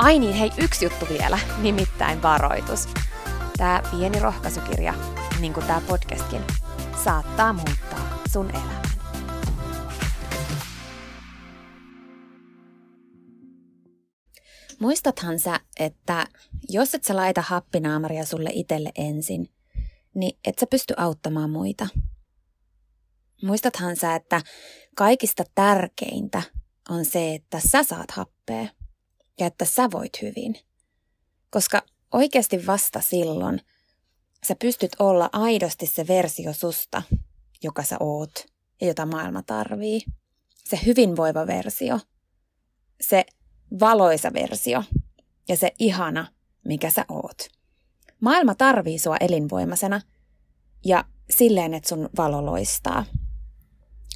Ai niin, hei, yksi juttu vielä, nimittäin varoitus. Tämä pieni rohkaisukirja, niin kuin tämä podcastkin, saattaa muuttaa sun elämän. Muistathan sä, että jos et sä laita happinaamaria sulle itselle ensin, niin et sä pysty auttamaan muita. Muistathan sä, että kaikista tärkeintä on se, että sä saat happea ja että sä voit hyvin. Koska oikeasti vasta silloin sä pystyt olla aidosti se versio susta, joka sä oot ja jota maailma tarvii. Se hyvinvoiva versio, se valoisa versio ja se ihana, mikä sä oot. Maailma tarvii sua elinvoimaisena ja silleen, että sun valo loistaa.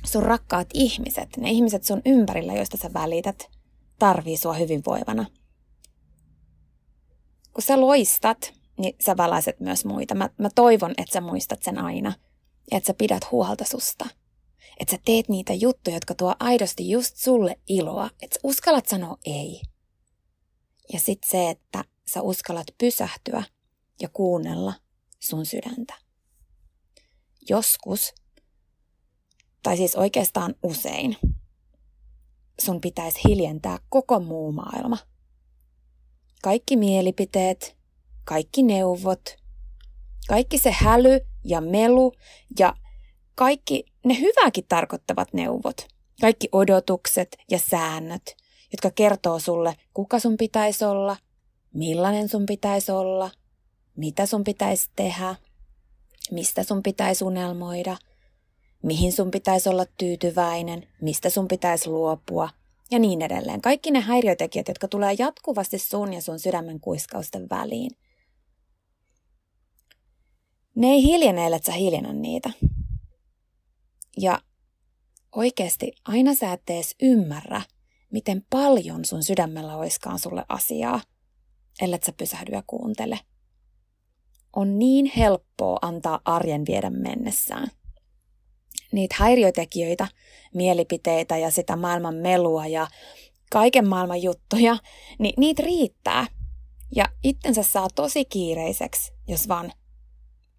Sun rakkaat ihmiset, ne ihmiset sun ympärillä, joista sä välität, tarvii sua hyvinvoivana. Kun sä loistat, niin sä valaiset myös muita. Mä, mä toivon, että sä muistat sen aina. Ja että sä pidät huolta susta. Että sä teet niitä juttuja, jotka tuo aidosti just sulle iloa. Että sä uskallat sanoa ei. Ja sitten se, että sä uskallat pysähtyä ja kuunnella sun sydäntä. Joskus, tai siis oikeastaan usein, sun pitäisi hiljentää koko muu maailma. Kaikki mielipiteet, kaikki neuvot, kaikki se häly ja melu ja kaikki ne hyväkin tarkoittavat neuvot, kaikki odotukset ja säännöt, jotka kertoo sulle, kuka sun pitäisi olla, millainen sun pitäisi olla, mitä sun pitäisi tehdä, mistä sun pitäisi unelmoida – mihin sun pitäisi olla tyytyväinen, mistä sun pitäisi luopua ja niin edelleen. Kaikki ne häiriötekijät, jotka tulee jatkuvasti sun ja sun sydämen kuiskausten väliin. Ne ei hiljene, että sä hiljennä niitä. Ja oikeasti aina sä et edes ymmärrä, miten paljon sun sydämellä oiskaan sulle asiaa, ellei sä pysähdy ja kuuntele. On niin helppoa antaa arjen viedä mennessään niitä häiriötekijöitä, mielipiteitä ja sitä maailman melua ja kaiken maailman juttuja, niin niitä riittää. Ja itsensä saa tosi kiireiseksi, jos vaan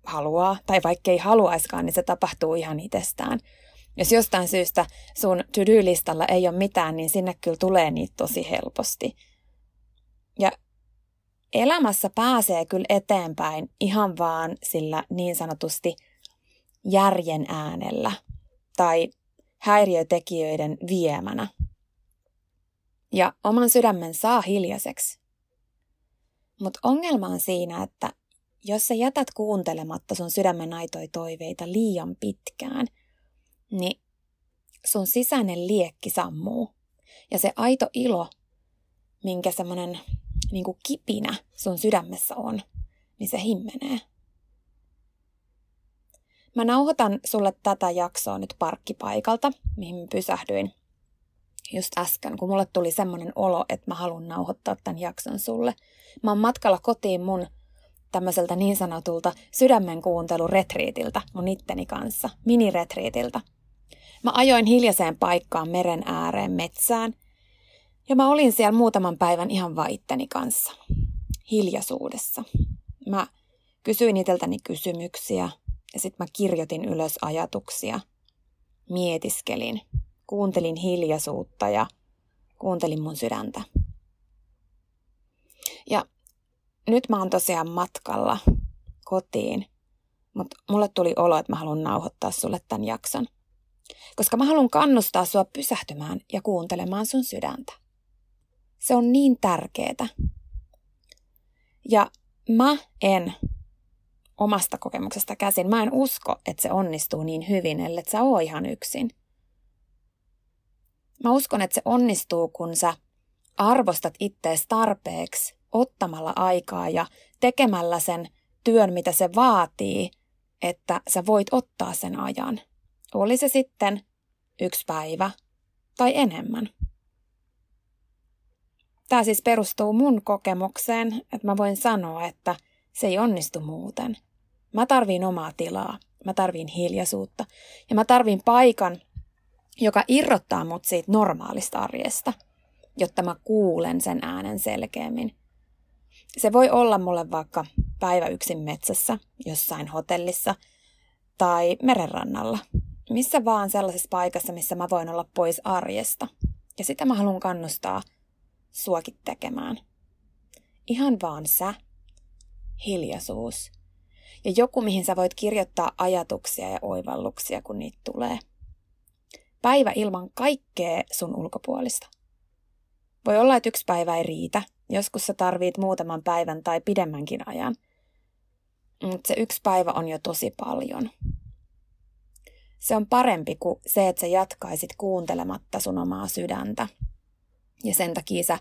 haluaa, tai vaikka ei haluaiskaan, niin se tapahtuu ihan itsestään. Jos jostain syystä sun to-do-listalla ei ole mitään, niin sinne kyllä tulee niitä tosi helposti. Ja elämässä pääsee kyllä eteenpäin ihan vaan sillä niin sanotusti järjen äänellä tai häiriötekijöiden viemänä. Ja oman sydämen saa hiljaiseksi. Mutta ongelma on siinä, että jos sä jätät kuuntelematta sun sydämen aitoi toiveita liian pitkään, niin sun sisäinen liekki sammuu. Ja se aito ilo, minkä semmoinen niin kipinä sun sydämessä on, niin se himmenee. Mä nauhoitan sulle tätä jaksoa nyt parkkipaikalta, mihin mä pysähdyin just äsken, kun mulle tuli semmoinen olo, että mä haluan nauhoittaa tämän jakson sulle. Mä oon matkalla kotiin mun tämmöiseltä niin sanotulta sydämen kuunteluretriitiltä mun itteni kanssa, miniretriitiltä. Mä ajoin hiljaiseen paikkaan meren ääreen metsään ja mä olin siellä muutaman päivän ihan vaan itteni kanssa, hiljaisuudessa. Mä kysyin itseltäni kysymyksiä ja sitten mä kirjoitin ylös ajatuksia, mietiskelin, kuuntelin hiljaisuutta ja kuuntelin mun sydäntä. Ja nyt mä oon tosiaan matkalla kotiin, mutta mulle tuli olo, että mä haluan nauhoittaa sulle tämän jakson. Koska mä haluan kannustaa sua pysähtymään ja kuuntelemaan sun sydäntä. Se on niin tärkeetä. Ja mä en omasta kokemuksesta käsin, mä en usko, että se onnistuu niin hyvin, ellei sä oo ihan yksin. Mä uskon, että se onnistuu, kun sä arvostat ittees tarpeeksi ottamalla aikaa ja tekemällä sen työn, mitä se vaatii, että sä voit ottaa sen ajan. Oli se sitten yksi päivä tai enemmän. Tämä siis perustuu mun kokemukseen, että mä voin sanoa, että se ei onnistu muuten. Mä tarviin omaa tilaa, mä tarviin hiljaisuutta ja mä tarviin paikan, joka irrottaa mut siitä normaalista arjesta, jotta mä kuulen sen äänen selkeämmin. Se voi olla mulle vaikka päivä yksin metsässä, jossain hotellissa tai merenrannalla. Missä vaan sellaisessa paikassa, missä mä voin olla pois arjesta. Ja sitä mä haluan kannustaa suokin tekemään. Ihan vaan sä, hiljaisuus ja joku, mihin sä voit kirjoittaa ajatuksia ja oivalluksia, kun niitä tulee. Päivä ilman kaikkea sun ulkopuolista. Voi olla, että yksi päivä ei riitä. Joskus sä tarvit muutaman päivän tai pidemmänkin ajan. Mutta se yksi päivä on jo tosi paljon. Se on parempi kuin se, että sä jatkaisit kuuntelematta sun omaa sydäntä. Ja sen takia sä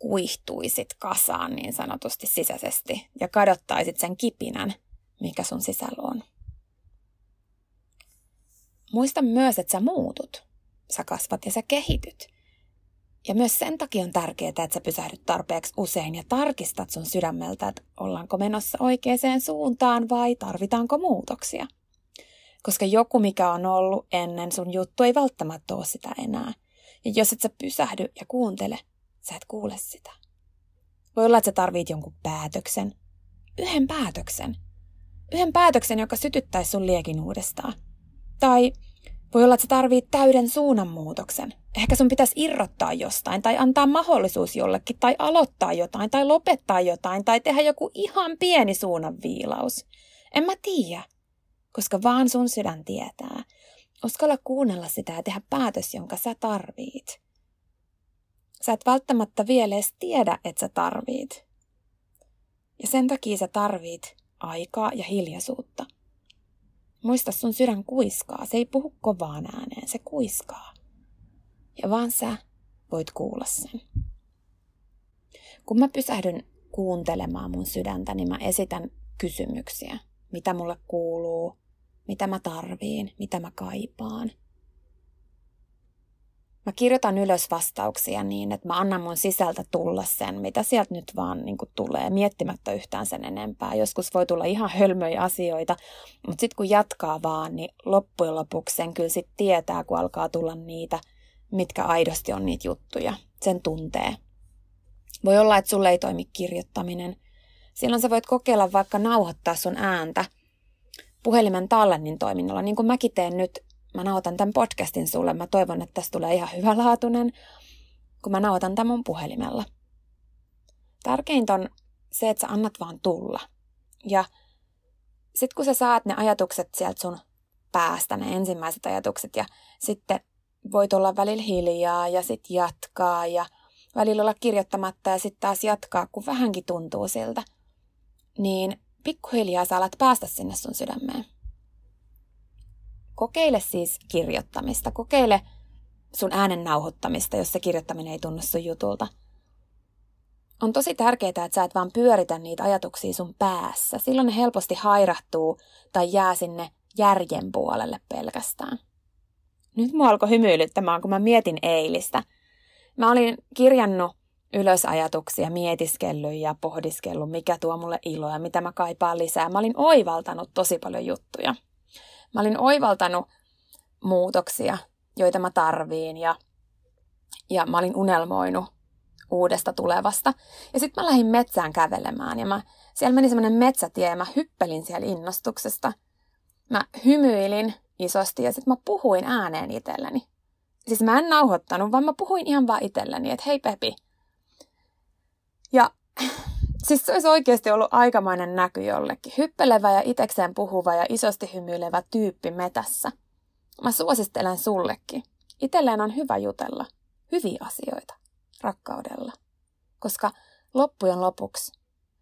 kuihtuisit kasaan niin sanotusti sisäisesti ja kadottaisit sen kipinän, mikä sun sisällä on. Muista myös, että sä muutut. Sä kasvat ja sä kehityt. Ja myös sen takia on tärkeää, että sä pysähdyt tarpeeksi usein ja tarkistat sun sydämeltä, että ollaanko menossa oikeaan suuntaan vai tarvitaanko muutoksia. Koska joku, mikä on ollut ennen sun juttu, ei välttämättä ole sitä enää. Ja jos et sä pysähdy ja kuuntele, sä et kuule sitä. Voi olla, että sä tarvit jonkun päätöksen. Yhden päätöksen. Yhden päätöksen, joka sytyttäisi sun liekin uudestaan. Tai voi olla, että sä tarvit täyden suunnanmuutoksen. Ehkä sun pitäisi irrottaa jostain, tai antaa mahdollisuus jollekin, tai aloittaa jotain, tai lopettaa jotain, tai tehdä joku ihan pieni suunnanviilaus. En mä tiedä, koska vaan sun sydän tietää. Uskalla kuunnella sitä ja tehdä päätös, jonka sä tarvit. Sä et välttämättä vielä edes tiedä, että sä tarvit. Ja sen takia sä tarvit aikaa ja hiljaisuutta. Muista sun sydän kuiskaa. Se ei puhu kovaan ääneen, se kuiskaa. Ja vaan sä voit kuulla sen. Kun mä pysähdyn kuuntelemaan mun sydäntä, niin mä esitän kysymyksiä. Mitä mulle kuuluu, mitä mä tarviin, mitä mä kaipaan – Mä kirjoitan ylös vastauksia niin, että mä annan mun sisältä tulla sen, mitä sieltä nyt vaan niin kuin tulee, miettimättä yhtään sen enempää. Joskus voi tulla ihan hölmöjä asioita, mutta sitten kun jatkaa vaan, niin loppujen lopuksi sen kyllä sitten tietää, kun alkaa tulla niitä, mitkä aidosti on niitä juttuja. Sen tuntee. Voi olla, että sulle ei toimi kirjoittaminen. Silloin sä voit kokeilla vaikka nauhoittaa sun ääntä puhelimen tallennin toiminnalla, niin kuin mäkin teen nyt mä nautan tämän podcastin sulle. Mä toivon, että tästä tulee ihan hyvälaatuinen, kun mä nautan tämän mun puhelimella. Tärkeintä on se, että sä annat vaan tulla. Ja sit kun sä saat ne ajatukset sieltä sun päästä ne ensimmäiset ajatukset ja sitten voit olla välillä hiljaa ja sitten jatkaa ja välillä olla kirjoittamatta ja sitten taas jatkaa, kun vähänkin tuntuu siltä. Niin pikkuhiljaa sä alat päästä sinne sun sydämeen. Kokeile siis kirjoittamista. Kokeile sun äänen nauhoittamista, jos se kirjoittaminen ei tunnu sun jutulta. On tosi tärkeää, että sä et vaan pyöritä niitä ajatuksia sun päässä. Silloin ne helposti hairahtuu tai jää sinne järjen puolelle pelkästään. Nyt mua alkoi hymyilyttämään, kun mä mietin eilistä. Mä olin kirjannut ylös ajatuksia, mietiskellyt ja pohdiskellut, mikä tuo mulle iloa ja mitä mä kaipaan lisää. Mä olin oivaltanut tosi paljon juttuja. Mä olin oivaltanut muutoksia, joita mä tarviin ja, ja mä olin unelmoinut uudesta tulevasta. Ja sitten mä lähdin metsään kävelemään ja mä, siellä meni semmoinen metsätie ja mä hyppelin siellä innostuksesta. Mä hymyilin isosti ja sitten mä puhuin ääneen itselleni. Siis mä en nauhoittanut, vaan mä puhuin ihan vaan itselleni, että hei Pepi. Ja siis se olisi oikeasti ollut aikamainen näky jollekin. Hyppelevä ja itekseen puhuva ja isosti hymyilevä tyyppi metässä. Mä suosittelen sullekin. Itelleen on hyvä jutella. Hyviä asioita. Rakkaudella. Koska loppujen lopuksi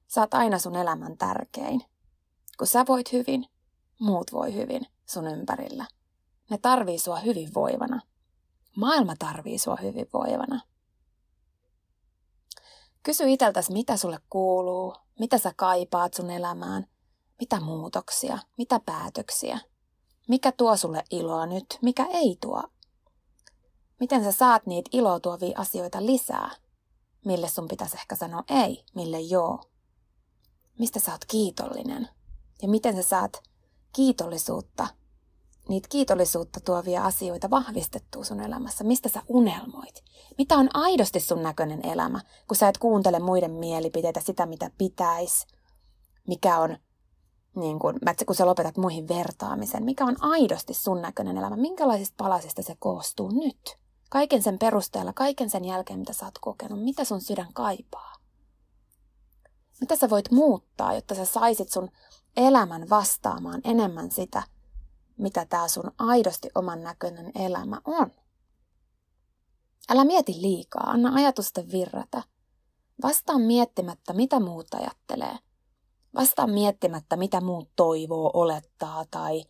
sä oot aina sun elämän tärkein. Kun sä voit hyvin, muut voi hyvin sun ympärillä. Ne tarvii sua hyvinvoivana. Maailma tarvii sua hyvinvoivana. Kysy iteltäsi, mitä sulle kuuluu, mitä sä kaipaat sun elämään, mitä muutoksia, mitä päätöksiä, mikä tuo sulle iloa nyt, mikä ei tuo. Miten sä saat niitä iloa tuovia asioita lisää, mille sun pitäisi ehkä sanoa ei, mille joo. Mistä sä oot kiitollinen ja miten sä saat kiitollisuutta niitä kiitollisuutta tuovia asioita vahvistettua sun elämässä? Mistä sä unelmoit? Mitä on aidosti sun näköinen elämä, kun sä et kuuntele muiden mielipiteitä, sitä mitä pitäisi? Mikä on, niin kun, kun sä lopetat muihin vertaamisen, mikä on aidosti sun näköinen elämä? Minkälaisista palasista se koostuu nyt? Kaiken sen perusteella, kaiken sen jälkeen, mitä sä oot kokenut, mitä sun sydän kaipaa? Mitä sä voit muuttaa, jotta sä saisit sun elämän vastaamaan enemmän sitä, mitä tämä sun aidosti oman näköinen elämä on. Älä mieti liikaa, anna ajatusten virrata. Vastaa miettimättä, mitä muut ajattelee. Vastaa miettimättä, mitä muut toivoo, olettaa tai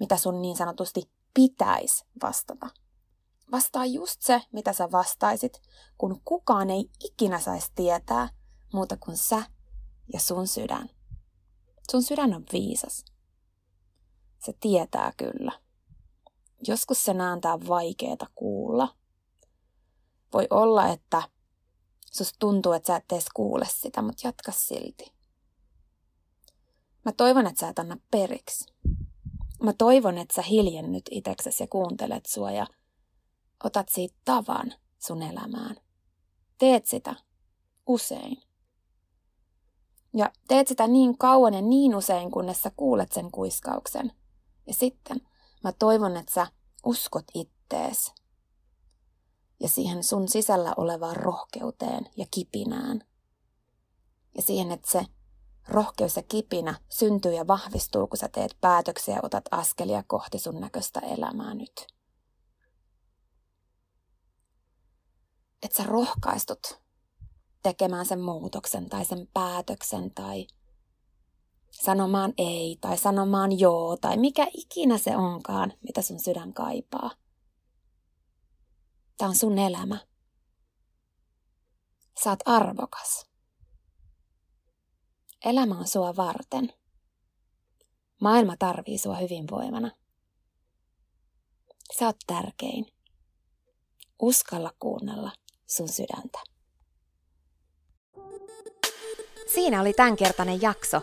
mitä sun niin sanotusti pitäisi vastata. Vastaa just se, mitä sä vastaisit, kun kukaan ei ikinä saisi tietää muuta kuin sä ja sun sydän. Sun sydän on viisas. Se tietää kyllä. Joskus se nääntää vaikeeta kuulla. Voi olla, että sus tuntuu, että sä et edes kuule sitä, mutta jatka silti. Mä toivon, että sä et anna periksi. Mä toivon, että sä hiljennyt itseksesi ja kuuntelet sua ja otat siitä tavan sun elämään. Teet sitä usein. Ja teet sitä niin kauan ja niin usein, kunnes sä kuulet sen kuiskauksen – ja sitten mä toivon, että sä uskot ittees ja siihen sun sisällä olevaan rohkeuteen ja kipinään. Ja siihen, että se rohkeus ja kipinä syntyy ja vahvistuu, kun sä teet päätöksiä ja otat askelia kohti sun näköistä elämää nyt. Että sä rohkaistut tekemään sen muutoksen tai sen päätöksen tai sanomaan ei tai sanomaan joo tai mikä ikinä se onkaan, mitä sun sydän kaipaa. Tämä on sun elämä. Oot arvokas. Elämä on sua varten. Maailma tarvii sua hyvinvoimana. Sä oot tärkein. Uskalla kuunnella sun sydäntä. Siinä oli tämänkertainen jakso.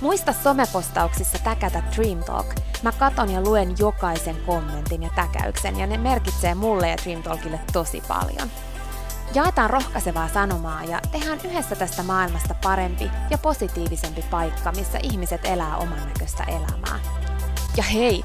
Muista somepostauksissa täkätä Dream Talk. Mä katon ja luen jokaisen kommentin ja täkäyksen ja ne merkitsee mulle ja Dream Talkille tosi paljon. Jaetaan rohkaisevaa sanomaa ja tehdään yhdessä tästä maailmasta parempi ja positiivisempi paikka, missä ihmiset elää oman näköistä elämää. Ja hei,